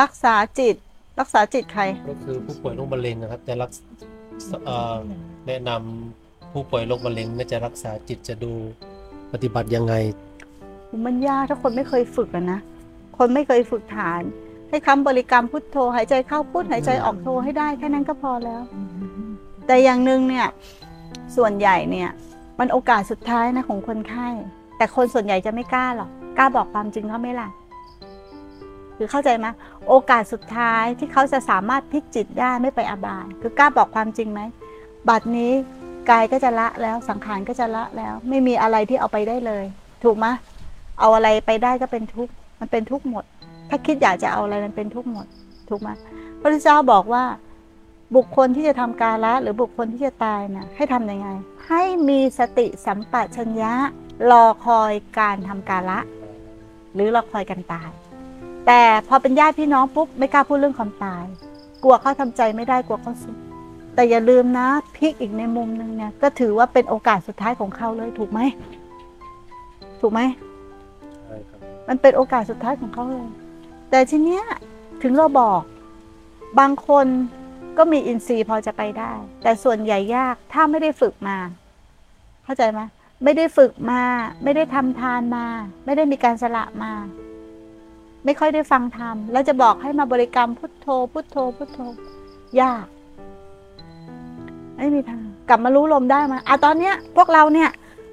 รักษาจิต รักษาจิตใคร ก็คือผู้ป่วยโรคมะเร็งนะครับจะรักษเอ่อแนะนำผู้ป่วยโรคมะเร็งเนี่ยจะรักษาจิตจะดูปฏิบัติยังไง มันยากถ้าคนไม่เคยฝึกอะนะ คนไม่เคยฝึกฐาน ให้คำบริกรรมพุทโธ หายใจเข้าพุทหายใจออกโธให้ได้แค่นั้นก็พอแล้ว แต่อย่างหนึ่งเนี่ยส่วนใหญ่เนี่ยมันโอกาสสุดท้ายนะของคนไข้ แต่คนส่วนใหญ่จะไม่กล้าหรอกกล้าบอกความจริงเขาไหม่ล่ะ คือเข้าใจไหมโอกาสสุดท้ายที่เขาจะสามารถพลิกจิตได้ไม่ไปอบาย คือกล้าบอกความจริงไหมบัดนี้กายก็จะละแล้วสังขารก็จะละแล้ว ไม่มีอะไรที่เอาไปได้เลย ถูกไหมเอาอะไรไปได้ก็เป็นทุกข์มันเป็นทุกข์หมด ถ้าคิดอยากจะเอาอะไรมันเป็นทุกข์หมด ถูกไหมพระพุทธเจ้าบอกว่าบุคคลที่จะทำการละหรือบุคคลที่จะตายนะให้ทำยังไง ให้มีสติสัมปชัญญะรอคอยการทำการละ หรือรอคอยกันตาย แต่พอเป็นญาติพี่น้องปุ๊บไม่กล้าพูดเรื่องความตาย กลัวเขาทำใจไม่ได้กลัวเขาสุดแต่อย่าลืมนะพลิกอีกในมุมหนึ่งเนี่ยก็ถือว่าเป็นโอกาสสุดท้ายของเขาเลยถูกไหมถูกไหมใช่ครับมันเป็นโอกาสสุดท้ายของเขาเลย แต่ทีเนี้ยถึงเราบอก บางคนก็มีอินทรีย์พอจะไปได้ แต่ส่วนใหญ่ยากถ้าไม่ได้ฝึกมา เข้าใจไหมไม่ได้ฝึกมา ไม่ได้ทำทานมา ไม่ได้มีการสละมา ไม่ค่อยได้ฟังธรรมแล้วจะบอกให้มาบริกรรมพุทโธ พุทโธ พุทโธ ยาก ไม่มีทาง กลับมารู้ลมได้ไหมาอะตอนเนี้ย พวกเราเนี่ย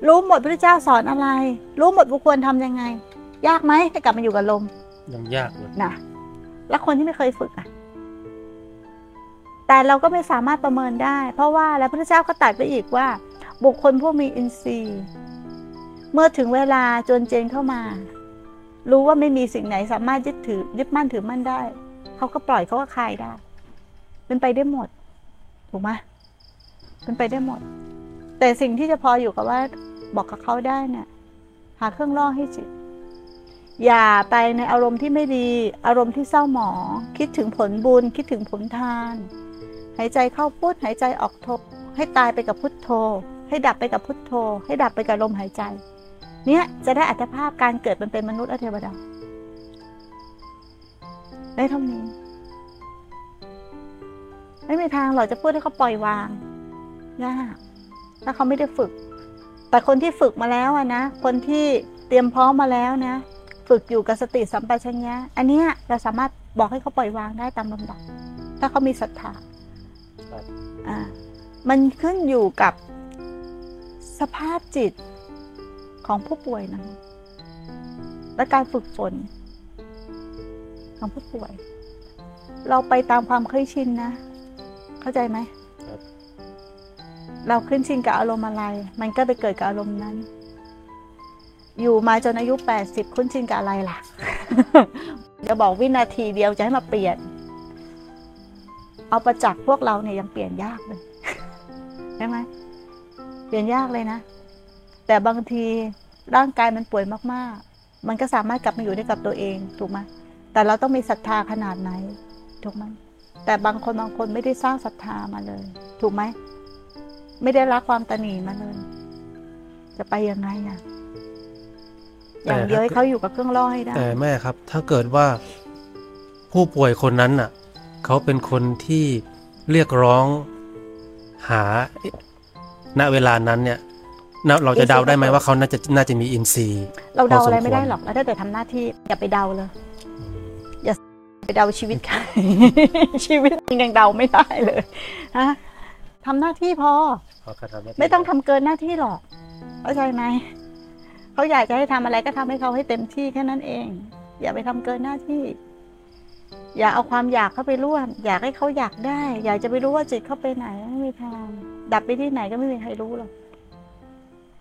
รู้หมดพระเจ้าสอนอะไร รู้หมดบุคคลทำยังไง ยากไหมให้กลับมาอยู่กับลมยังยากเลยนะแล้วคนที่ไม่เคยฝึกอะ แต่เราก็ไม่สามารถประเมินได้ เพราะว่าแล้วพระเจ้าก็ตรัดไปอีกว่า บุคคลผู้มีอินทรีย์ เมื่อถึงเวลาจนเจนเข้ามา รู้ว่าไม่มีสิ่งไหนสามารถยึดถือยึดมั่นถือมั่นได้ เขาก็ปล่อยเขาก็คลายได้ เป็นไปได้หมด ถูกไหมเป็นไปได้หมด แต่สิ่งที่จะพออยู่กับว่าบอกกับเขาได้เนี่ยหาเครื่องล่อให้จิต อย่าไปในอารมณ์ที่ไม่ดี อารมณ์ที่เศร้าหมอง คิดถึงผลบุญ คิดถึงผลทาน หายใจเข้าพุทหายใจออกโทให้ตายไปกับพุทโธ ให้ดับไปกับพุทโธ ให้ดับไปกับลมหายใจ เนี่ยจะได้อัตภาพการเกิดเป็นเป็นมนุษย์และเทวดาได้เท่านี้ ไม่มีทางหรอกจะพูดให้เขาปล่อยวางยากถ้าเขาไม่ได้ฝึก แต่คนที่ฝึกมาแล้วอะนะคนที่เตรียมพร้อมมาแล้วนะ ฝึกอยู่กับสติสัมปชัญญะอันเนี้ยเราสามารถบอกให้เขาปล่อยวางได้ตามลำดับถ้าเขามีศรัทธาครับอ่ามันขึ้นอยู่กับสภาพจิต ของผู้ป่วยนะและการฝึกฝน ของผู้ป่วย เราไปตามความเคยชินนะ เข้าใจไหมครับเราขึ้นชินกับอารมณ์อะไร มันก็ไปเกิดกับอารมณ์นั้น อยู่มาจนอายุ80คุ้นชินกับอะไรล่ะ จะบอกวินาทีเดียวจะให้มาเปลี่ยน เอาประจักษ์พวกเราเนี่ยยังเปลี่ยนยากเลยใช่ไหมเปลี่ยนยากเลยนะ แต่บางทีร่างกายมันป่วยมากๆ มันก็สามารถกลับมาอยู่ได้กับตัวเองถูกไหมแต่เราต้องมีศรัทธาขนาดไหนถูกไหมแต่บางคนบางคนไม่ได้สร้างศรัทธามาเลย ถูกไหมไม่ได้รักความตนีมาเลย จะไปยังไงอะอย่างเดียวให้เขาอยู่กับเครื่องล่อให้ได้แต่แม่ครับ ถ้าเกิดว่าผู้ป่วยคนนั้นน่ะเขาเป็นคนที่เรียกร้องหาณเวลานั้นเนี่ยณ เราจะเดาได้ไหมว่าเขาน่าจะน่าจะมีอินทรีย์ เราเดาอะไรพอสมควรไม่ได้หรอกเราได้แต่ทำหน้าที่อย่าไปเดาเลย อย่าไปเดาชีวิตใครชีวิตจริงยังเดาไม่ได้เลยฮะทำหน้าที่พอเขาก็ทำหน้าที่ไม่ต้องทำเกินหน้าที่หรอกเข้าใจไหมเขาอยากจะให้ทำอะไรก็ทำให้เขาให้เต็มที่แค่นั้นเอง อย่าไปทำเกินหน้าที่ อย่าเอาความอยากเข้าไปร่วม อยากให้เขาอยากได้ อยากจะไปรู้ว่าจิตเขาไปไหนไม่มีทางดับไปที่ไหนก็ไม่มีใครรู้หรอก